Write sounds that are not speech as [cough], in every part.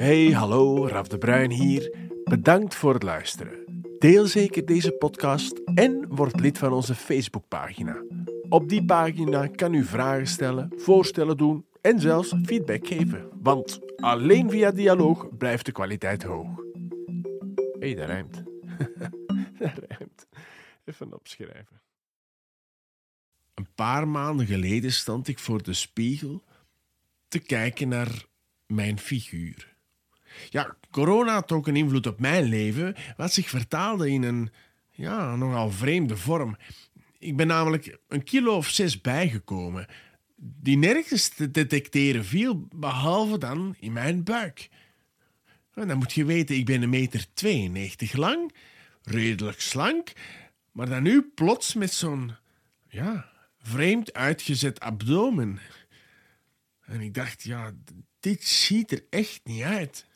Hey, hallo, Raf de Bruin hier. Bedankt voor het luisteren. Deel zeker deze podcast en word lid van onze Facebookpagina. Op die pagina kan u vragen stellen, voorstellen doen en zelfs feedback geven. Want alleen via dialoog blijft de kwaliteit hoog. Hey, dat rijmt. [laughs] dat rijmt. Even opschrijven. Een paar maanden geleden stond ik voor de spiegel te kijken naar mijn figuur. Ja, corona had ook een invloed op mijn leven, wat zich vertaalde in een ja, nogal vreemde vorm. Ik ben namelijk een kilo of zes bijgekomen, die nergens te detecteren viel, behalve dan in mijn buik. En dan moet je weten, ik ben een meter 92 lang, redelijk slank, maar dan nu plots met zo'n, ja, vreemd uitgezet abdomen. En ik dacht, ja, dit ziet er echt niet uit.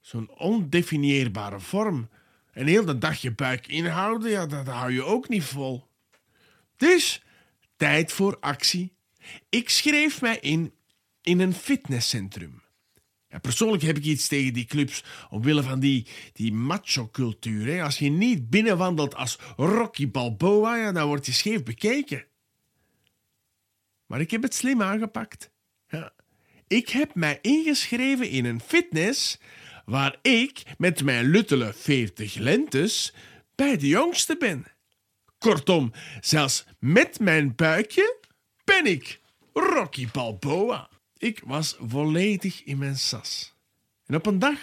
Zo'n ondefinieerbare vorm. En heel de dag je buik inhouden, ja, dat hou je ook niet vol. Dus, tijd voor actie. Ik schreef mij in in een fitnesscentrum. Persoonlijk heb ik iets tegen die clubs omwille van die, die macho-cultuur. Als je niet binnenwandelt als Rocky Balboa, ja, dan word je scheef bekeken. Maar ik heb het slim aangepakt. Ja. Ik heb mij ingeschreven in een fitness waar ik met mijn luttele 40 lentes bij de jongste ben. Kortom, zelfs met mijn buikje ben ik Rocky Balboa. Ik was volledig in mijn sas. En op een dag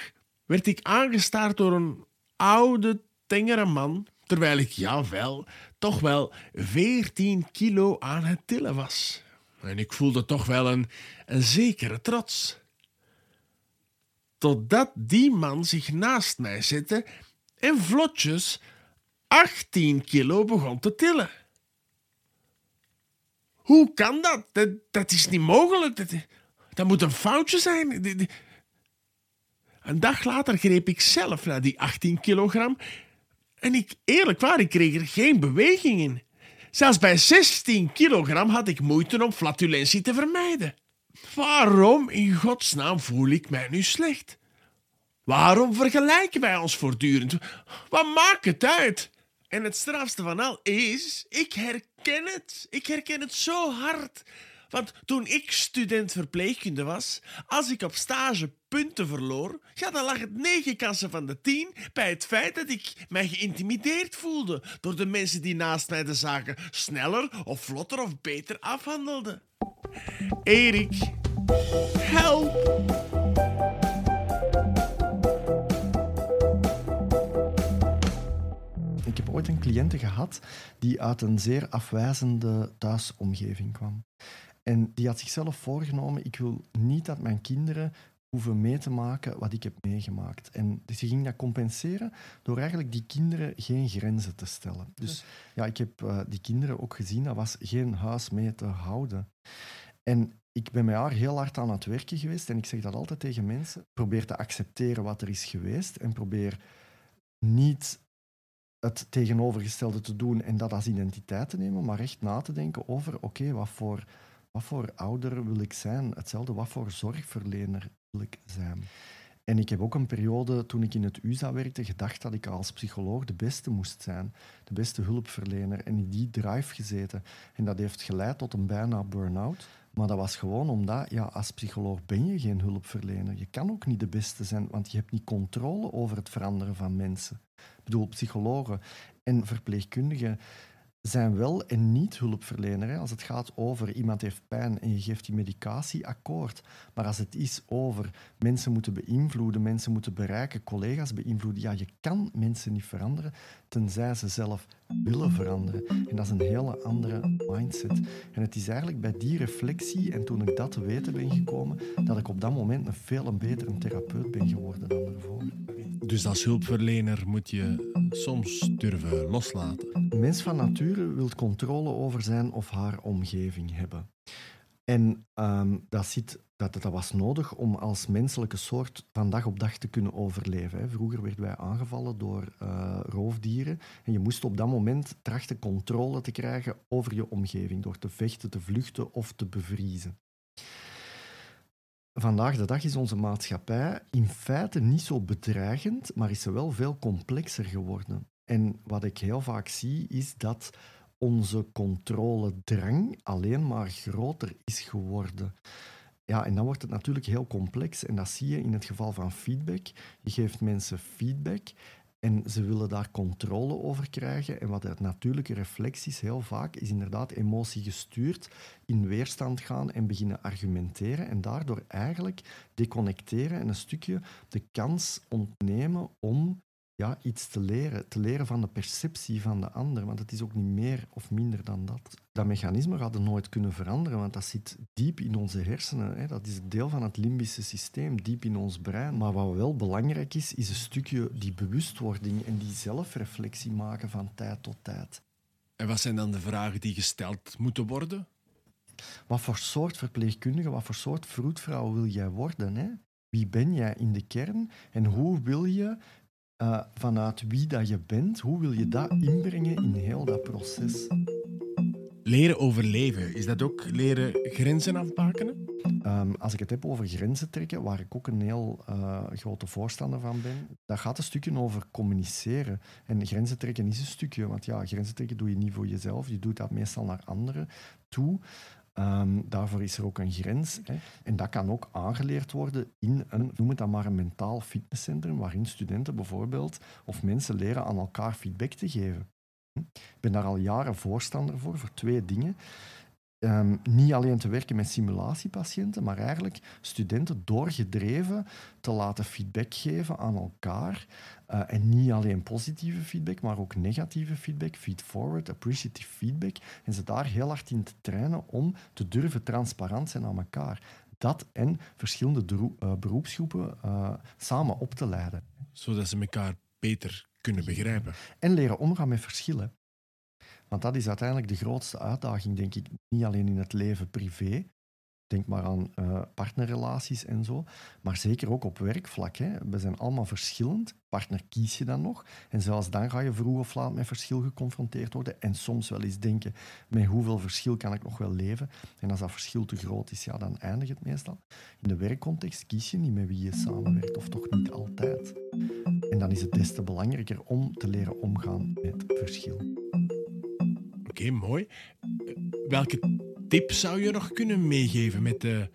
werd ik aangestaard door een oude, tengere man, terwijl ik, jawel, toch wel 14 kilo aan het tillen was. En ik voelde toch wel een, een zekere trots. Totdat die man zich naast mij zette en vlotjes 18 kilo begon te tillen. Hoe kan dat? Dat, is niet mogelijk. Dat, dat moet een foutje zijn. Een dag later greep ik zelf naar die 18 kilogram en ik, eerlijk waar, ik kreeg er geen beweging in. Zelfs bij 16 kilogram had ik moeite om flatulentie te vermijden. Waarom in godsnaam voel ik mij nu slecht? Waarom vergelijken wij ons voortdurend? Wat maakt het uit? En het strafste van al is, ik herken het. Ik herken het zo hard. Want toen ik student verpleegkunde was, als ik op stage punten verloor, ja, dan lag het negen kansen van de tien bij het feit dat ik mij geïntimideerd voelde door de mensen die naast mij de zaken sneller of vlotter of beter afhandelden. Erik, help! Ik heb ooit een cliënte gehad die uit een zeer afwijzende thuisomgeving kwam. En die had zichzelf voorgenomen, ik wil niet dat mijn kinderen hoeven mee te maken wat ik heb meegemaakt. En dus ging dat compenseren door eigenlijk die kinderen geen grenzen te stellen. Dus ja, ik heb uh, die kinderen ook gezien, dat was geen huis mee te houden. En ik ben met haar heel hard aan het werken geweest en ik zeg dat altijd tegen mensen. Probeer te accepteren wat er is geweest en probeer niet het tegenovergestelde te doen en dat als identiteit te nemen, maar echt na te denken over, oké, wat voor wat voor ouder wil ik zijn? Hetzelfde, wat voor zorgverlener wil ik zijn? En ik heb ook een periode, toen ik in het USA werkte, gedacht dat ik als psycholoog de beste moest zijn. De beste hulpverlener. En in die drive gezeten. En dat heeft geleid tot een bijna burn-out. Maar dat was gewoon omdat, ja, als psycholoog ben je geen hulpverlener. Je kan ook niet de beste zijn, want je hebt niet controle over het veranderen van mensen. Ik bedoel, psychologen en verpleegkundigen zijn wel en niet hulpverlener. Hè. Als het gaat over iemand heeft pijn en je geeft die medicatie, akkoord. Maar als het is over mensen moeten beïnvloeden, mensen moeten bereiken, collega's beïnvloeden, ja, je kan mensen niet veranderen tenzij ze zelf willen veranderen. En dat is een hele andere mindset. En het is eigenlijk bij die reflectie, en toen ik dat te weten ben gekomen, dat ik op dat moment een veel een betere therapeut ben geworden dan ervoor. Dus als hulpverlener moet je soms durven loslaten. Een mens van nature wil controle over zijn of haar omgeving hebben. En um, dat, zit, dat, dat was nodig om als menselijke soort van dag op dag te kunnen overleven. Vroeger werden wij aangevallen door uh, roofdieren. En je moest op dat moment trachten controle te krijgen over je omgeving door te vechten, te vluchten of te bevriezen. vandaag de dag is onze maatschappij in feite niet zo bedreigend, maar is ze wel veel complexer geworden. En wat ik heel vaak zie, is dat onze controledrang alleen maar groter is geworden. Ja, en dan wordt het natuurlijk heel complex. En dat zie je in het geval van feedback. Je geeft mensen feedback en ze willen daar controle over krijgen. En wat het natuurlijke reflex is, heel vaak, is inderdaad emotie gestuurd, in weerstand gaan en beginnen argumenteren. En daardoor eigenlijk deconnecteren en een stukje de kans ontnemen om ja, iets te leren. Te leren van de perceptie van de ander. Want het is ook niet meer of minder dan dat. Dat mechanisme gaat er nooit kunnen veranderen, want dat zit diep in onze hersenen. Hè. Dat is deel van het limbische systeem, diep in ons brein. Maar wat wel belangrijk is, is een stukje die bewustwording en die zelfreflectie maken van tijd tot tijd. En wat zijn dan de vragen die gesteld moeten worden? Wat voor soort verpleegkundige, wat voor soort vroedvrouw wil jij worden? Hè? Wie ben jij in de kern en hoe wil je uh, vanuit wie dat je bent, hoe wil je dat inbrengen in heel dat proces? Leren overleven, is dat ook leren grenzen afbakenen? Um, als ik het heb over grenzen trekken, waar ik ook een heel uh, grote voorstander van ben, dat gaat een stukje over communiceren. En grenzen trekken is een stukje, want ja, grenzen trekken doe je niet voor jezelf, je doet dat meestal naar anderen toe. Um, daarvoor is er ook een grens. Hè. En dat kan ook aangeleerd worden in een, noem het dan maar een mentaal fitnesscentrum, waarin studenten bijvoorbeeld of mensen leren aan elkaar feedback te geven. Ik ben daar al jaren voorstander voor, voor twee dingen. Um, niet alleen te werken met simulatiepatiënten, maar eigenlijk studenten doorgedreven te laten feedback geven aan elkaar. Uh, en niet alleen positieve feedback, maar ook negatieve feedback, feed-forward, appreciative feedback. En ze daar heel hard in te trainen om te durven transparant zijn aan elkaar. Dat en verschillende uh, beroepsgroepen uh, samen op te leiden. Zodat ze elkaar beter kunnen begrijpen. En leren omgaan met verschillen. Want dat is uiteindelijk de grootste uitdaging, denk ik. Niet alleen in het leven privé. Denk maar aan uh, partnerrelaties en zo. Maar zeker ook op werkvlak. Hè. We zijn allemaal verschillend. Partner kies je dan nog. En zelfs dan ga je vroeg of laat met verschil geconfronteerd worden. En soms wel eens denken, met hoeveel verschil kan ik nog wel leven? En als dat verschil te groot is, ja, dan eindigt het meestal. In de werkcontext kies je niet met wie je samenwerkt. Of toch niet altijd. En dan is het des te belangrijker om te leren omgaan met verschil. Oké, mooi. Welke tip zou je nog kunnen meegeven met de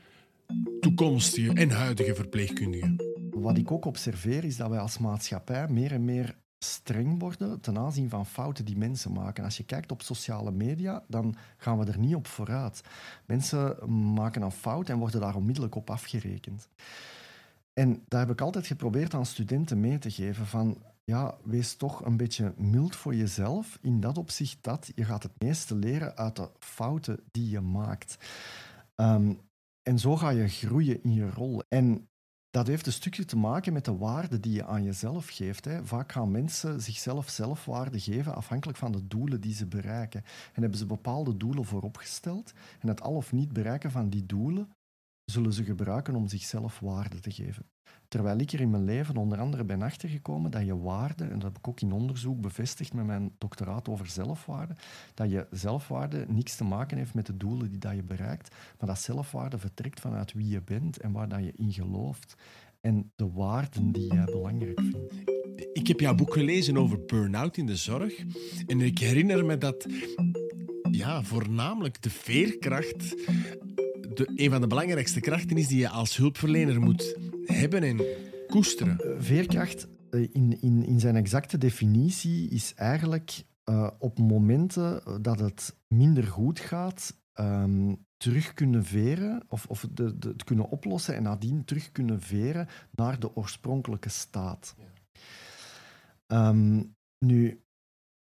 toekomstige en huidige verpleegkundigen? Wat ik ook observeer is dat wij als maatschappij meer en meer streng worden ten aanzien van fouten die mensen maken. Als je kijkt op sociale media, dan gaan we er niet op vooruit. Mensen maken een fout en worden daar onmiddellijk op afgerekend. En daar heb ik altijd geprobeerd aan studenten mee te geven van ja, wees toch een beetje mild voor jezelf. In dat opzicht dat je gaat het meeste leren uit de fouten die je maakt. Um, en zo ga je groeien in je rol. En dat heeft een stukje te maken met de waarde die je aan jezelf geeft. Hè. Vaak gaan mensen zichzelf zelfwaarde geven afhankelijk van de doelen die ze bereiken. En hebben ze bepaalde doelen vooropgesteld. En het al of niet bereiken van die doelen zullen ze gebruiken om zichzelf waarde te geven. Terwijl ik er in mijn leven onder andere ben achtergekomen dat je waarde, en dat heb ik ook in onderzoek bevestigd met mijn doctoraat over zelfwaarde, dat je zelfwaarde niks te maken heeft met de doelen die dat je bereikt, maar dat zelfwaarde vertrekt vanuit wie je bent en waar dat je in gelooft en de waarden die jij belangrijk vindt. Ik heb jouw boek gelezen over burn-out in de zorg en ik herinner me dat ja, voornamelijk de veerkracht de, een van de belangrijkste krachten is die je als hulpverlener moet hebben en koesteren. Eh, veerkracht, eh, in, in, in zijn exacte definitie, is eigenlijk uh, op momenten dat het minder goed gaat, um, terug kunnen veren, of, of de, de, het kunnen oplossen en nadien terug kunnen veren naar de oorspronkelijke staat. Ja. Um, nu,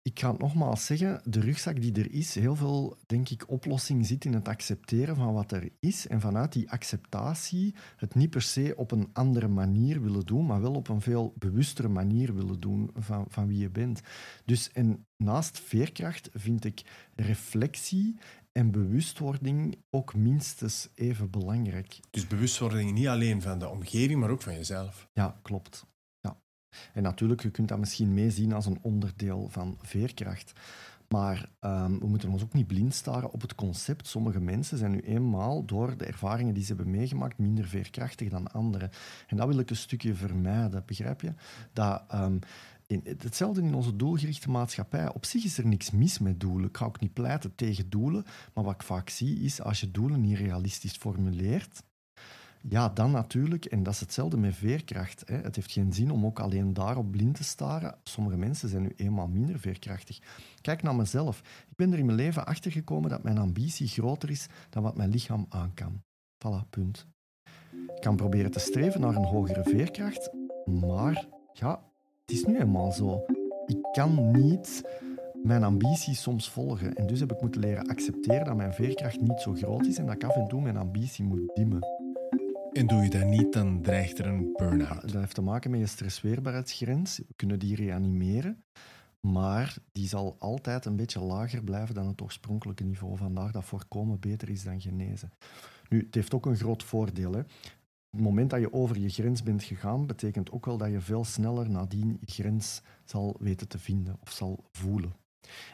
ik ga het nogmaals zeggen, de rugzak die er is, heel veel, denk ik, oplossing zit in het accepteren van wat er is. En vanuit die acceptatie het niet per se op een andere manier willen doen, maar wel op een veel bewustere manier willen doen van, van wie je bent. Dus en naast veerkracht vind ik reflectie en bewustwording ook minstens even belangrijk. Dus bewustwording niet alleen van de omgeving, maar ook van jezelf. Ja, klopt. En natuurlijk, je kunt dat misschien meezien als een onderdeel van veerkracht. Maar ehm, we moeten ons ook niet blind staren op het concept. Sommige mensen zijn nu eenmaal door de ervaringen die ze hebben meegemaakt minder veerkrachtig dan anderen. En dat wil ik een stukje vermijden, begrijp je? Dat, ehm, in, hetzelfde in onze doelgerichte maatschappij. Op zich is er niks mis met doelen. Ik ga ook niet pleiten tegen doelen. Maar wat ik vaak zie is, als je doelen niet realistisch formuleert, ja, dan natuurlijk, en dat is hetzelfde met veerkracht. Hè. Het heeft geen zin om ook alleen daarop blind te staren. Sommige mensen zijn nu eenmaal minder veerkrachtig. Kijk naar mezelf. Ik ben er in mijn leven achter gekomen dat mijn ambitie groter is dan wat mijn lichaam aan kan. Voilà, punt. Ik kan proberen te streven naar een hogere veerkracht, maar ja, het is nu eenmaal zo. Ik kan niet mijn ambitie soms volgen. En dus heb ik moeten leren accepteren dat mijn veerkracht niet zo groot is en dat ik af en toe mijn ambitie moet dimmen. En doe je dat niet, dan dreigt er een burn-out. Dat heeft te maken met je stressweerbaarheidsgrens. We kunnen die reanimeren, maar die zal altijd een beetje lager blijven dan het oorspronkelijke niveau. Vandaar dat voorkomen beter is dan genezen. Nu, het heeft ook een groot voordeel. Hè. Het moment dat je over je grens bent gegaan, betekent ook wel dat je veel sneller nadien je grens zal weten te vinden of zal voelen.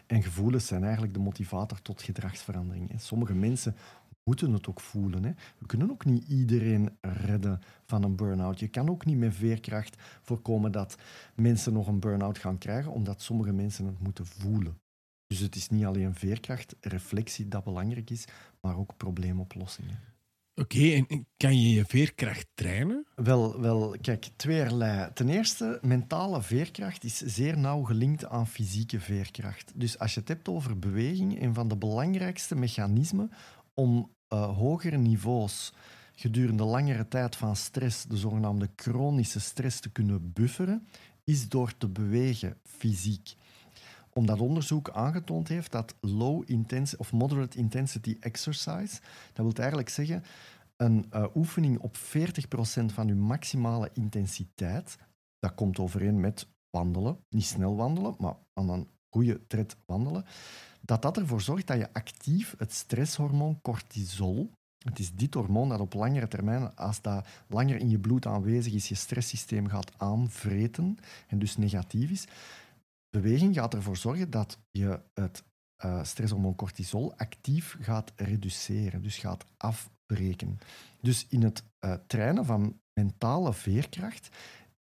En gevoelens zijn eigenlijk de motivator tot gedragsverandering. Sommige mensen moeten het ook voelen. Hè. We kunnen ook niet iedereen redden van een burn-out. Je kan ook niet met veerkracht voorkomen dat mensen nog een burn-out gaan krijgen, omdat sommige mensen het moeten voelen. Dus het is niet alleen veerkracht, reflectie dat belangrijk is, maar ook probleemoplossingen. Oké, en kan je je veerkracht trainen? Wel, wel, kijk, tweeërlei. Ten eerste, mentale veerkracht is zeer nauw gelinkt aan fysieke veerkracht. Dus als je het hebt over beweging, een van de belangrijkste mechanismen om uh, hogere niveaus gedurende langere tijd van stress, de zogenaamde chronische stress, te kunnen bufferen, is door te bewegen fysiek. Omdat onderzoek aangetoond heeft dat low intensity of moderate intensity exercise, dat wil eigenlijk zeggen een uh, oefening op 40% van uw maximale intensiteit, dat komt overeen met wandelen, niet snel wandelen, maar aan een goede tred wandelen, dat dat ervoor zorgt dat je actief het stresshormoon cortisol, het is dit hormoon dat op langere termijn, als dat langer in je bloed aanwezig is, je stresssysteem gaat aanvreten en dus negatief is. Beweging gaat ervoor zorgen dat je het uh, stresshormoon cortisol actief gaat reduceren, dus gaat afbreken. Dus in het uh, trainen van mentale veerkracht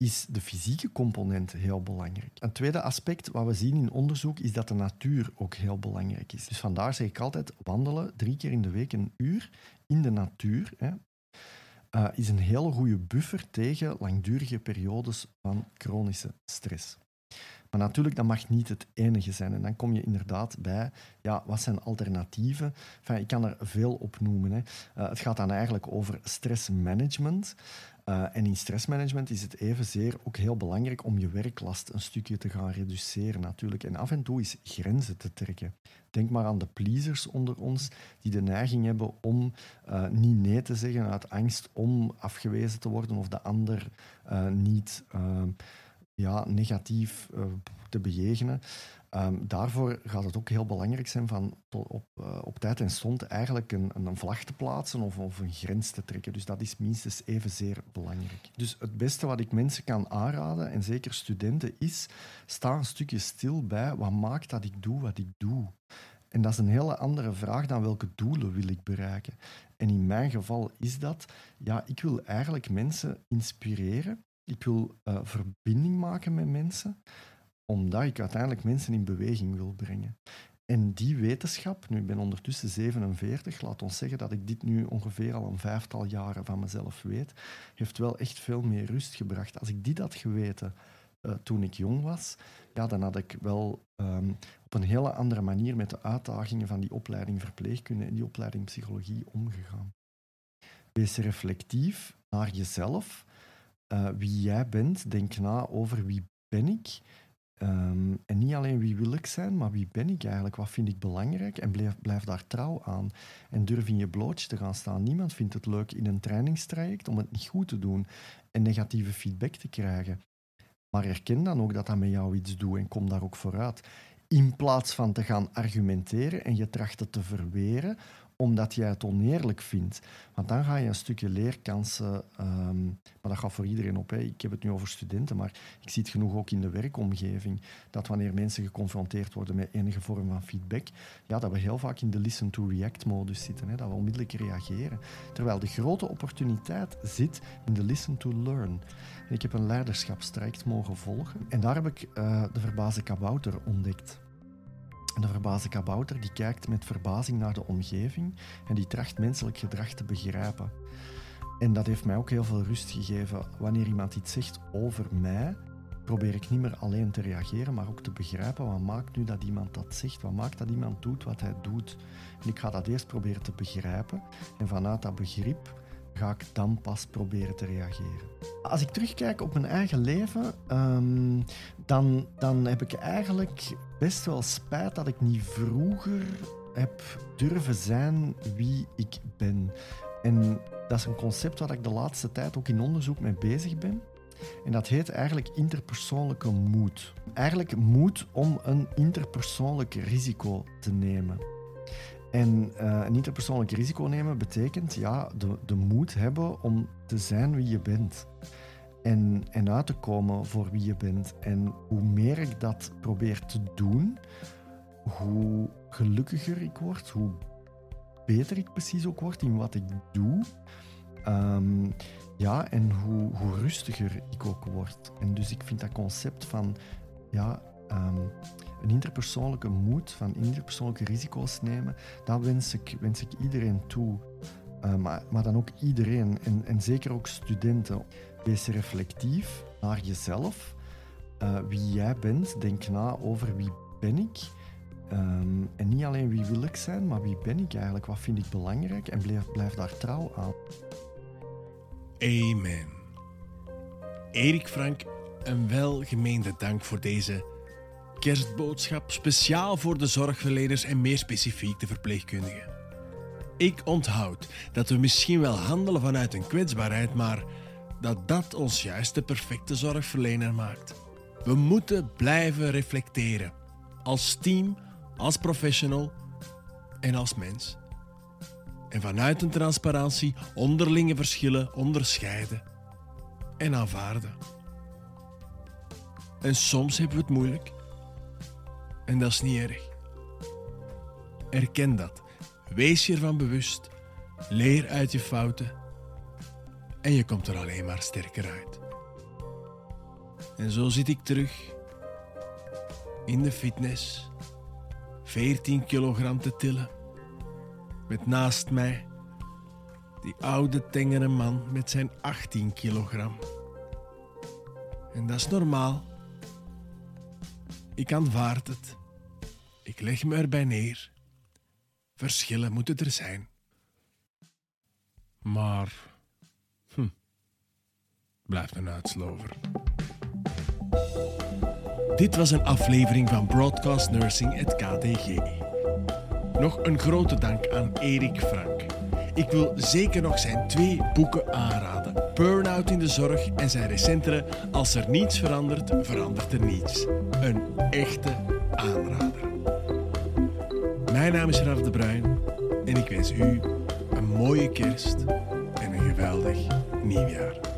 is de fysieke component heel belangrijk. Een tweede aspect wat we zien in onderzoek is dat de natuur ook heel belangrijk is. Dus vandaar zeg ik altijd wandelen drie keer in de week een uur in de natuur. Hè, uh, is een hele goede buffer tegen langdurige periodes van chronische stress. Maar natuurlijk, dat mag niet het enige zijn. En dan kom je inderdaad bij, ja, wat zijn alternatieven? Enfin, ik kan er veel op noemen. Hè. Uh, het gaat dan eigenlijk over stressmanagement. Uh, en in stressmanagement is het evenzeer ook heel belangrijk om je werklast een stukje te gaan reduceren natuurlijk. En af en toe is grenzen te trekken. Denk maar aan de pleasers onder ons die de neiging hebben om uh, niet nee te zeggen uit angst om afgewezen te worden of de ander uh, niet ja, negatief te bejegenen. Um, daarvoor gaat het ook heel belangrijk zijn van op, uh, op tijd en stond eigenlijk een, een vlag te plaatsen of, of een grens te trekken. Dus dat is minstens evenzeer belangrijk. Dus het beste wat ik mensen kan aanraden, en zeker studenten, is sta een stukje stil bij wat maakt dat ik doe wat ik doe. En dat is een hele andere vraag dan welke doelen wil ik bereiken. En in mijn geval is dat, ja, ik wil eigenlijk mensen inspireren ik wil uh, verbinding maken met mensen, omdat ik uiteindelijk mensen in beweging wil brengen. En die wetenschap, nu ik ben ondertussen 47, laat ons zeggen dat ik dit nu ongeveer al een vijftal jaren van mezelf weet, heeft wel echt veel meer rust gebracht. Als ik dit had geweten uh, toen ik jong was, ja, dan had ik wel um, op een hele andere manier met de uitdagingen van die opleiding verpleegkunde en die opleiding psychologie omgegaan. Wees reflectief naar jezelf uh, wie jij bent. Denk na over wie ben ik. Um, en niet alleen wie wil ik zijn, maar wie ben ik eigenlijk? Wat vind ik belangrijk? En blijf, blijf daar trouw aan. En durf in je blootje te gaan staan. Niemand vindt het leuk in een trainingstraject om het niet goed te doen en negatieve feedback te krijgen. Maar erken dan ook dat dat met jou iets doet en kom daar ook vooruit. In plaats van te gaan argumenteren en je trachten te verweren omdat jij het oneerlijk vindt. Want dan ga je een stukje leerkansen, um, maar dat gaat voor iedereen op. Hè. Ik heb het nu over studenten, maar ik zie het genoeg ook in de werkomgeving. Dat wanneer mensen geconfronteerd worden met enige vorm van feedback, ja, dat we heel vaak in de listen-to-react-modus zitten. Hè, dat we onmiddellijk reageren. Terwijl de grote opportuniteit zit in de listen-to-learn. Ik heb een leiderschapstraject mogen volgen en daar heb ik uh, de verbazen kabouter ontdekt. De verbazen kabouter die kijkt met verbazing naar de omgeving en die tracht menselijk gedrag te begrijpen. En dat heeft mij ook heel veel rust gegeven. Wanneer iemand iets zegt over mij, probeer ik niet meer alleen te reageren, maar ook te begrijpen wat maakt nu dat iemand dat zegt, wat maakt dat iemand doet wat hij doet. En ik ga dat eerst proberen te begrijpen en vanuit dat begrip ga ik dan pas proberen te reageren. Als ik terugkijk op mijn eigen leven, um, dan, dan heb ik eigenlijk best wel spijt dat ik niet vroeger heb durven zijn wie ik ben. En dat is een concept waar ik de laatste tijd ook in onderzoek mee bezig ben. En dat heet eigenlijk interpersoonlijke moed. Eigenlijk moed om een interpersoonlijk risico te nemen. En uh, een interpersoonlijk risico nemen betekent ja, de, de moed hebben om te zijn wie je bent. En, en uit te komen voor wie je bent. En hoe meer ik dat probeer te doen, hoe gelukkiger ik word, hoe beter ik precies ook word in wat ik doe. Um, ja, en hoe, hoe rustiger ik ook word. En dus ik vind dat concept van ja, um, een interpersoonlijke moed, van interpersoonlijke risico's nemen, dat wens ik, wens ik iedereen toe. Uh, maar, dan ook iedereen, en, en zeker ook studenten. Wees reflectief naar jezelf, uh, wie jij bent. Denk na over wie ben ik. Um, en niet alleen wie wil ik zijn, maar wie ben ik eigenlijk? Wat vind ik belangrijk? En blijf, blijf daar trouw aan. Amen. Erik Frank, een welgemeende dank voor deze kerstboodschap speciaal voor de zorgverleners en meer specifiek de verpleegkundigen. Ik onthoud dat we misschien wel handelen vanuit een kwetsbaarheid, maar dat dat ons juist de perfecte zorgverlener maakt. We moeten blijven reflecteren. Als team, als professional en als mens. En vanuit een transparantie onderlinge verschillen onderscheiden en aanvaarden. En soms hebben we het moeilijk. En dat is niet erg. Erken dat. Wees je ervan bewust. Leer uit je fouten. En je komt er alleen maar sterker uit. En zo zit ik terug in de fitness. 14 kilogram te tillen. Met naast mij die oude tengere man met zijn 18 kilogram. En dat is normaal. Ik aanvaard het. Ik leg me erbij neer. Verschillen moeten er zijn. Maar, hm, blijft een uitslover. Dit was een aflevering van Broadcast Nursing, het KDG. Nog een grote dank aan Erik Frank. Ik wil zeker nog zijn twee boeken aanraden: Burnout in de zorg en zijn recentere Als er niets verandert, verandert er niets. Een echte aanrader. Mijn naam is Raf de Bruin en ik wens u een mooie kerst en een geweldig nieuwjaar.